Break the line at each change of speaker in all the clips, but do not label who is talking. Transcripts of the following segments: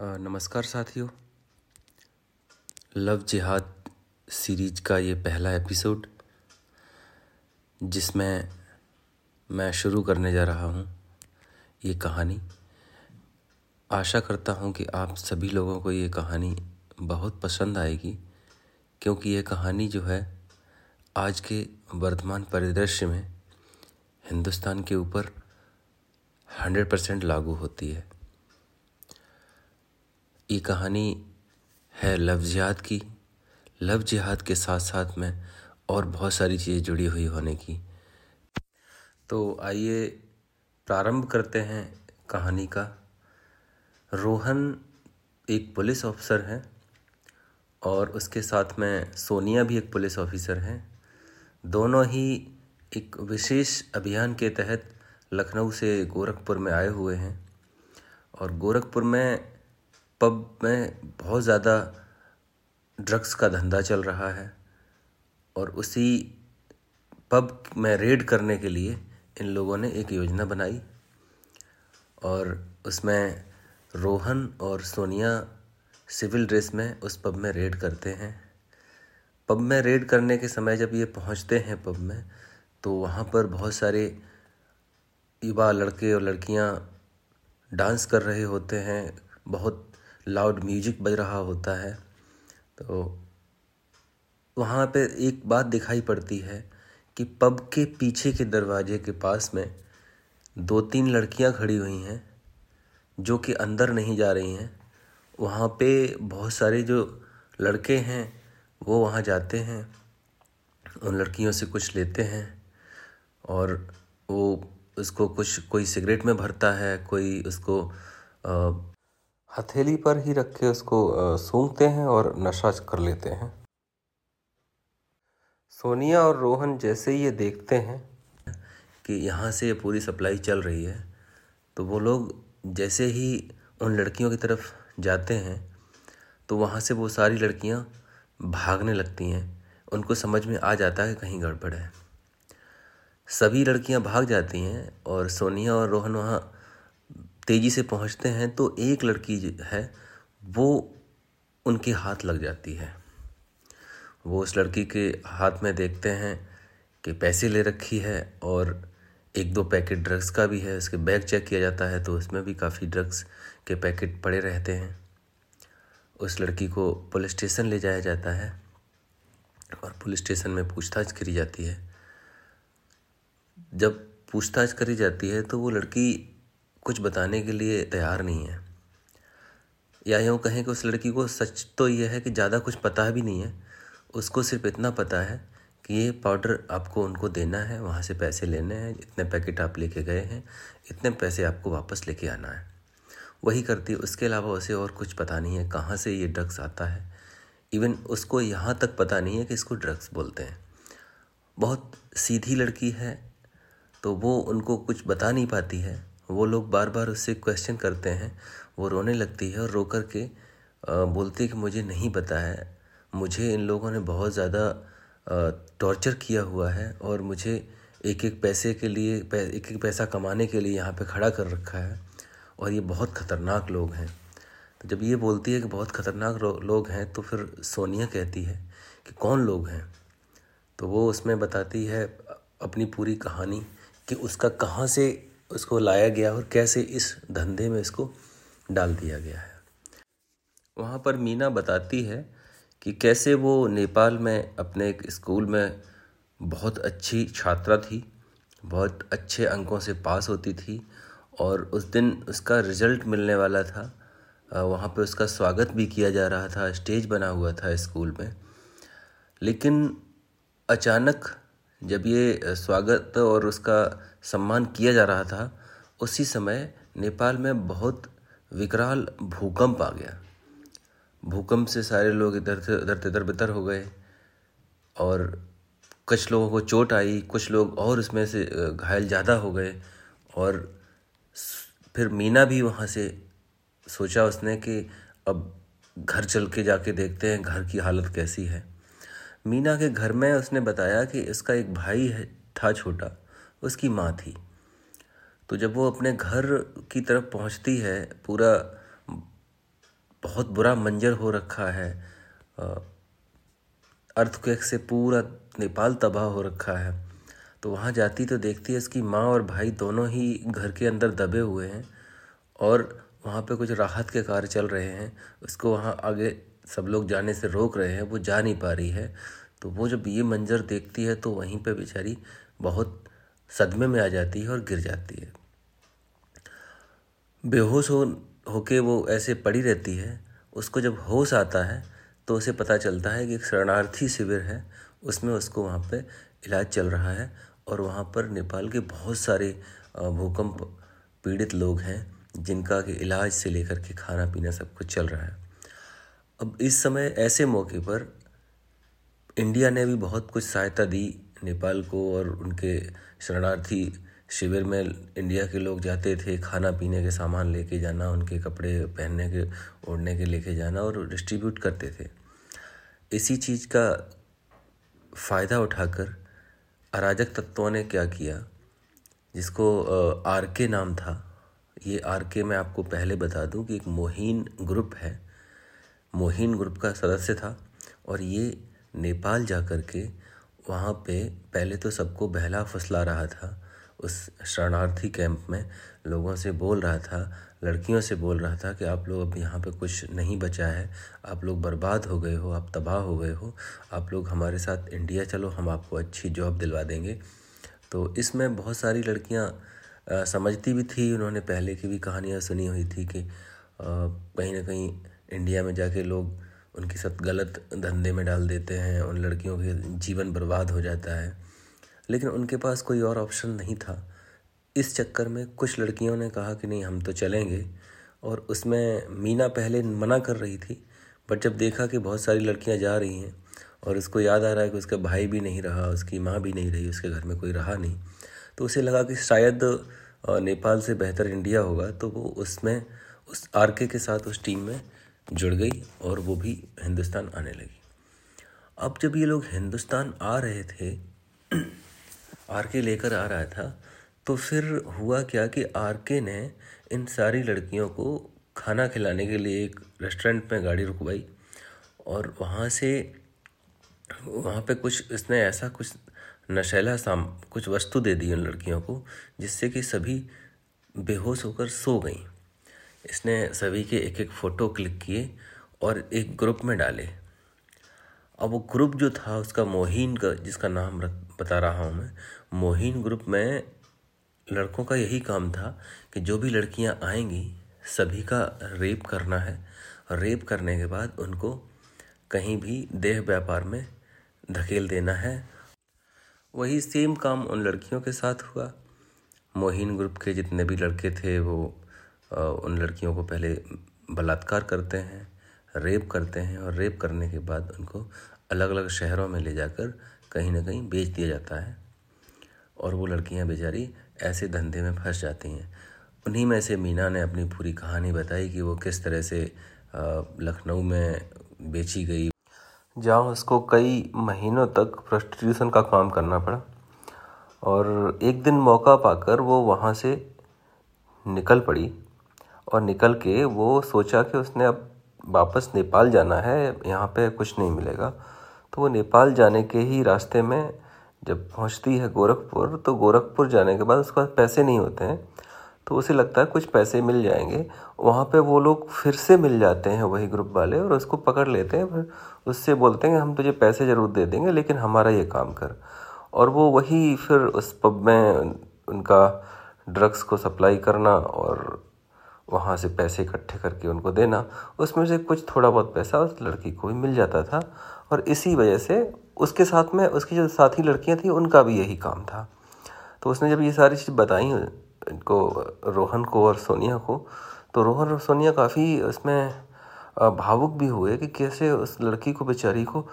नमस्कार साथियों। लव जिहाद सीरीज़ का ये पहला एपिसोड, जिसमें मैं शुरू करने जा रहा हूँ ये कहानी। आशा करता हूँ कि आप सभी लोगों को ये कहानी बहुत पसंद आएगी, क्योंकि ये कहानी जो है, आज के वर्तमान परिदृश्य में हिंदुस्तान के ऊपर हंड्रेड परसेंट लागू होती है। ये कहानी है लव जिहाद की। लव जिहाद के साथ साथ में और बहुत सारी चीज़ें जुड़ी हुई होने की। तो आइए प्रारंभ करते हैं कहानी का। रोहन एक पुलिस ऑफिसर है और उसके साथ में सोनिया भी एक पुलिस ऑफिसर हैं। दोनों ही एक विशेष अभियान के तहत लखनऊ से गोरखपुर में आए हुए हैं और गोरखपुर में पब में बहुत ज़्यादा ड्रग्स का धंधा चल रहा है और उसी पब में रेड करने के लिए इन लोगों ने एक योजना बनाई और उसमें रोहन और सोनिया सिविल ड्रेस में उस पब में रेड करते हैं। पब में रेड करने के समय जब ये पहुँचते हैं पब में तो वहाँ पर बहुत सारे युवा लड़के और लड़कियाँ डांस कर रहे होते हैं, बहुत लाउड म्यूज़िक बज रहा होता है तो वहाँ पे एक बात दिखाई पड़ती है कि पब के पीछे के दरवाजे के पास में दो तीन लड़कियाँ खड़ी हुई हैं, जो कि अंदर नहीं जा रही हैं। वहाँ पे बहुत सारे जो लड़के हैं, वो वहाँ जाते हैं, उन लड़कियों से कुछ लेते हैं और वो उसको कुछ, कोई सिगरेट में भरता है, कोई उसको हथेली पर ही रख के उसको सूंघते हैं और नशा कर लेते हैं। सोनिया और रोहन जैसे ही ये देखते हैं कि यहाँ से ये पूरी सप्लाई चल रही है तो वो लोग जैसे ही उन लड़कियों की तरफ़ जाते हैं तो वहाँ से वो सारी लड़कियाँ भागने लगती हैं। उनको समझ में आ जाता है कि कहीं गड़बड़ है। सभी लड़कियाँ भाग जाती हैं और सोनिया और रोहन वहाँ तेज़ी से पहुँचते हैं तो एक लड़की है, वो उनके हाथ लग जाती है। वो उस लड़की के हाथ में देखते हैं कि पैसे ले रखी है और एक दो पैकेट ड्रग्स का भी है, उसके बैग चेक किया जाता है तो उसमें भी काफ़ी ड्रग्स के पैकेट पड़े रहते हैं। उस लड़की को पुलिस स्टेशन ले जाया जाता है और पुलिस स्टेशन में पूछताछ करी जाती है। जब पूछताछ करी जाती है तो वो लड़की कुछ बताने के लिए तैयार नहीं है। या यूँ कहें कि उस लड़की को सच तो ये है कि ज़्यादा कुछ पता भी नहीं है। उसको सिर्फ़ इतना पता है कि ये पाउडर आपको उनको देना है, वहाँ से पैसे लेने हैं, इतने पैकेट आप लेके गए हैं, इतने पैसे आपको वापस लेके आना है। वही करती है, उसके अलावा उसे और कुछ पता नहीं है कहाँ से ये ड्रग्स आता है। इवन उसको यहाँ तक पता नहीं है कि इसको ड्रग्स बोलते हैं। बहुत सीधी लड़की है तो वो उनको कुछ बता नहीं पाती है। वो लोग बार बार उससे क्वेश्चन करते हैं, वो रोने लगती है और रो कर के बोलती है कि मुझे नहीं पता है। मुझे इन लोगों ने बहुत ज़्यादा टॉर्चर किया हुआ है और मुझे एक एक पैसे के लिए एक एक पैसा कमाने के लिए यहाँ पे खड़ा कर रखा है और ये बहुत ख़तरनाक लोग हैं। तो जब ये बोलती है कि बहुत ख़तरनाक लोग हैं तो फिर सोनिया कहती है कि कौन लोग हैं? तो वो उसमें बताती है अपनी पूरी कहानी कि उसका कहाँ से उसको लाया गया और कैसे इस धंधे में इसको डाल दिया गया है। वहाँ पर मीना बताती है कि कैसे वो नेपाल में अपने एक स्कूल में बहुत अच्छी छात्रा थी, बहुत अच्छे अंकों से पास होती थी और उस दिन उसका रिज़ल्ट मिलने वाला था। वहाँ पे उसका स्वागत भी किया जा रहा था, स्टेज बना हुआ था स्कूल में। लेकिन अचानक जब ये स्वागत और उसका सम्मान किया जा रहा था, उसी समय नेपाल में बहुत विकराल भूकंप आ गया। भूकंप से सारे लोग इधर से उधर तिधर बितर हो गए और कुछ लोगों को चोट आई, कुछ लोग और उसमें से घायल ज़्यादा हो गए और फिर मीना भी वहाँ से सोचा उसने कि अब घर चल के जाके देखते हैं, घर की हालत कैसी है। मीना के घर में उसने बताया कि इसका एक भाई है, था छोटा, उसकी माँ थी। तो जब वो अपने घर की तरफ़ पहुँचती है, पूरा बहुत बुरा मंजर हो रखा है अर्थक्वेक से पूरा नेपाल तबाह हो रखा है तो वहाँ जाती तो देखती है उसकी माँ और भाई दोनों ही घर के अंदर दबे हुए हैं और वहाँ पे कुछ राहत के कार्य चल रहे हैं, उसको वहाँ आगे सब लोग जाने से रोक रहे हैं, वो जा नहीं पा रही है। तो वो जब ये मंजर देखती है तो वहीं पे बेचारी बहुत सदमे में आ जाती है और गिर जाती है। बेहोश हो, होके वो ऐसे पड़ी रहती है। उसको जब होश आता है तो उसे पता चलता है कि एक शरणार्थी शिविर है। उसमें उसको वहाँ पे इलाज चल रहा है और वहाँ पर नेपाल के बहुत सारे भूकंप पीड़ित लोग हैं, जिनका कि इलाज से लेकर के खाना पीना सब कुछ चल रहा है। अब इस समय ऐसे मौके पर इंडिया ने भी बहुत कुछ सहायता दी नेपाल को और उनके शरणार्थी शिविर में इंडिया के लोग जाते थे, खाना पीने के सामान लेके जाना, उनके कपड़े पहनने के, ओढ़ने के लेके जाना और डिस्ट्रीब्यूट करते थे। इसी चीज़ का फ़ायदा उठाकर अराजक तत्वों ने क्या किया, जिसको आर के नाम था। ये आर के मैं आपको पहले बता दूँ कि एक मोहिन ग्रुप है। मोहिन ग्रुप का सदस्य था और ये नेपाल जा कर के वहाँ पे पहले तो सबको बहला फसला रहा था। उस शरणार्थी कैंप में लोगों से बोल रहा था, लड़कियों से बोल रहा था कि आप लोग अब यहाँ पे कुछ नहीं बचा है। आप लोग बर्बाद हो गए हो, आप तबाह हो गए हो। आप लोग हमारे साथ इंडिया चलो, हम आपको अच्छी जॉब दिलवा देंगे। तो इसमें बहुत सारी लड़कियाँ समझती भी थी उन्होंने पहले की भी कहानियाँ सुनी हुई थी कि कहीं ना कहीं इंडिया में जाके लोग उनके साथ गलत धंधे में डाल देते हैं, उन लड़कियों के जीवन बर्बाद हो जाता है। लेकिन उनके पास कोई और ऑप्शन नहीं था। इस चक्कर में कुछ लड़कियों ने कहा कि नहीं, हम तो चलेंगे। और उसमें मीना पहले मना कर रही थी, बट जब देखा कि बहुत सारी लड़कियाँ जा रही हैं और उसको याद आ रहा है कि उसका भाई भी नहीं रहा, उसकी माँ भी नहीं रही, उसके घर में कोई रहा नहीं तो उसे लगा कि शायद नेपाल से बेहतर इंडिया होगा तो वो उसमें, उस आर के साथ उस टीम में जुड़ गई और वो भी हिंदुस्तान आने लगी। अब जब ये लोग हिंदुस्तान आ रहे थे, आर के लेकर आ रहा था तो फिर हुआ क्या कि आर के ने इन सारी लड़कियों को खाना खिलाने के लिए एक रेस्टोरेंट में गाड़ी रुकवाई और वहाँ से, वहाँ पे कुछ, इसने ऐसा कुछ नशैला साम, कुछ वस्तु दे दी उन लड़कियों को, जिससे कि सभी बेहोश होकर सो गईं। इसने सभी के एक एक फ़ोटो क्लिक किए और एक ग्रुप में डाले। अब वो ग्रुप जो था, उसका मोहिन का, जिसका नाम बता रहा हूँ मैं, मोहिन ग्रुप में लड़कों का यही काम था कि जो भी लड़कियाँ आएँगी, सभी का रेप करना है। रेप करने के बाद उनको कहीं भी देह व्यापार में धकेल देना है। वही सेम काम उन लड़कियों के साथ हुआ। मोहिन ग्रुप के जितने भी लड़के थे, वो उन लड़कियों को पहले बलात्कार करते हैं, रेप करते हैं और रेप करने के बाद उनको अलग अलग शहरों में ले जाकर कहीं ना कहीं बेच दिया जाता है। और वो लड़कियाँ बेचारी ऐसे धंधे में फंस जाती हैं। उन्हीं में से मीना ने अपनी पूरी कहानी बताई कि वो किस तरह से लखनऊ में बेची गई। जहाँ उसको कई महीनों तक प्रस्टिट्यूशन का काम करना पड़ा और एक दिन मौका पाकर वो वहाँ से निकल पड़ी। और निकल के वो सोचा कि उसने अब वापस नेपाल जाना है, यहाँ पे कुछ नहीं मिलेगा। तो वो नेपाल जाने के ही रास्ते में जब पहुँचती है गोरखपुर तो गोरखपुर जाने के बाद उसके पास पैसे नहीं होते हैं। तो उसे लगता है कुछ पैसे मिल जाएँगे। वहाँ पे वो लोग फिर से मिल जाते हैं वही ग्रुप वाले और उसको पकड़ लेते हैं। फिर उससे बोलते हैं हम तुझे पैसे ज़रूर दे देंगे, लेकिन हमारा ये काम कर। और वो वही फिर उस पब में उनका ड्रग्स को सप्लाई करना और वहाँ से पैसे इकट्ठे करके उनको देना। उसमें से कुछ थोड़ा बहुत पैसा उस लड़की को भी मिल जाता था। और इसी वजह से उसके साथ में उसकी जो साथी लड़कियाँ थी, उनका भी यही काम था। तो उसने जब ये सारी चीज़ बताई इनको, रोहन को और सोनिया को तो रोहन और सोनिया काफ़ी उसमें भावुक भी हुए कि कैसे उस लड़की को, बेचारी को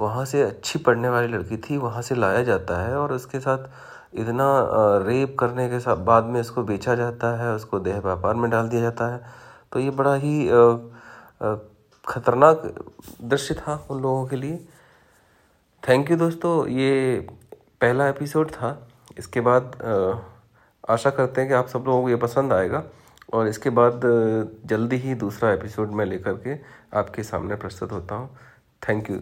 वहाँ से अच्छी पढ़ने वाली लड़की थी, वहाँ से लाया जाता है और उसके साथ इतना रेप करने के साथ बाद में इसको बेचा जाता है, उसको देह व्यापार में डाल दिया जाता है। तो ये बड़ा ही ख़तरनाक दृश्य था उन लोगों के लिए। थैंक यू दोस्तों, ये पहला एपिसोड था। इसके बाद आशा करते हैं कि आप सब लोगों को ये पसंद आएगा। और इसके बाद जल्दी ही दूसरा एपिसोड मैं लेकर के आपके सामने प्रस्तुत होता हूँ। Thank you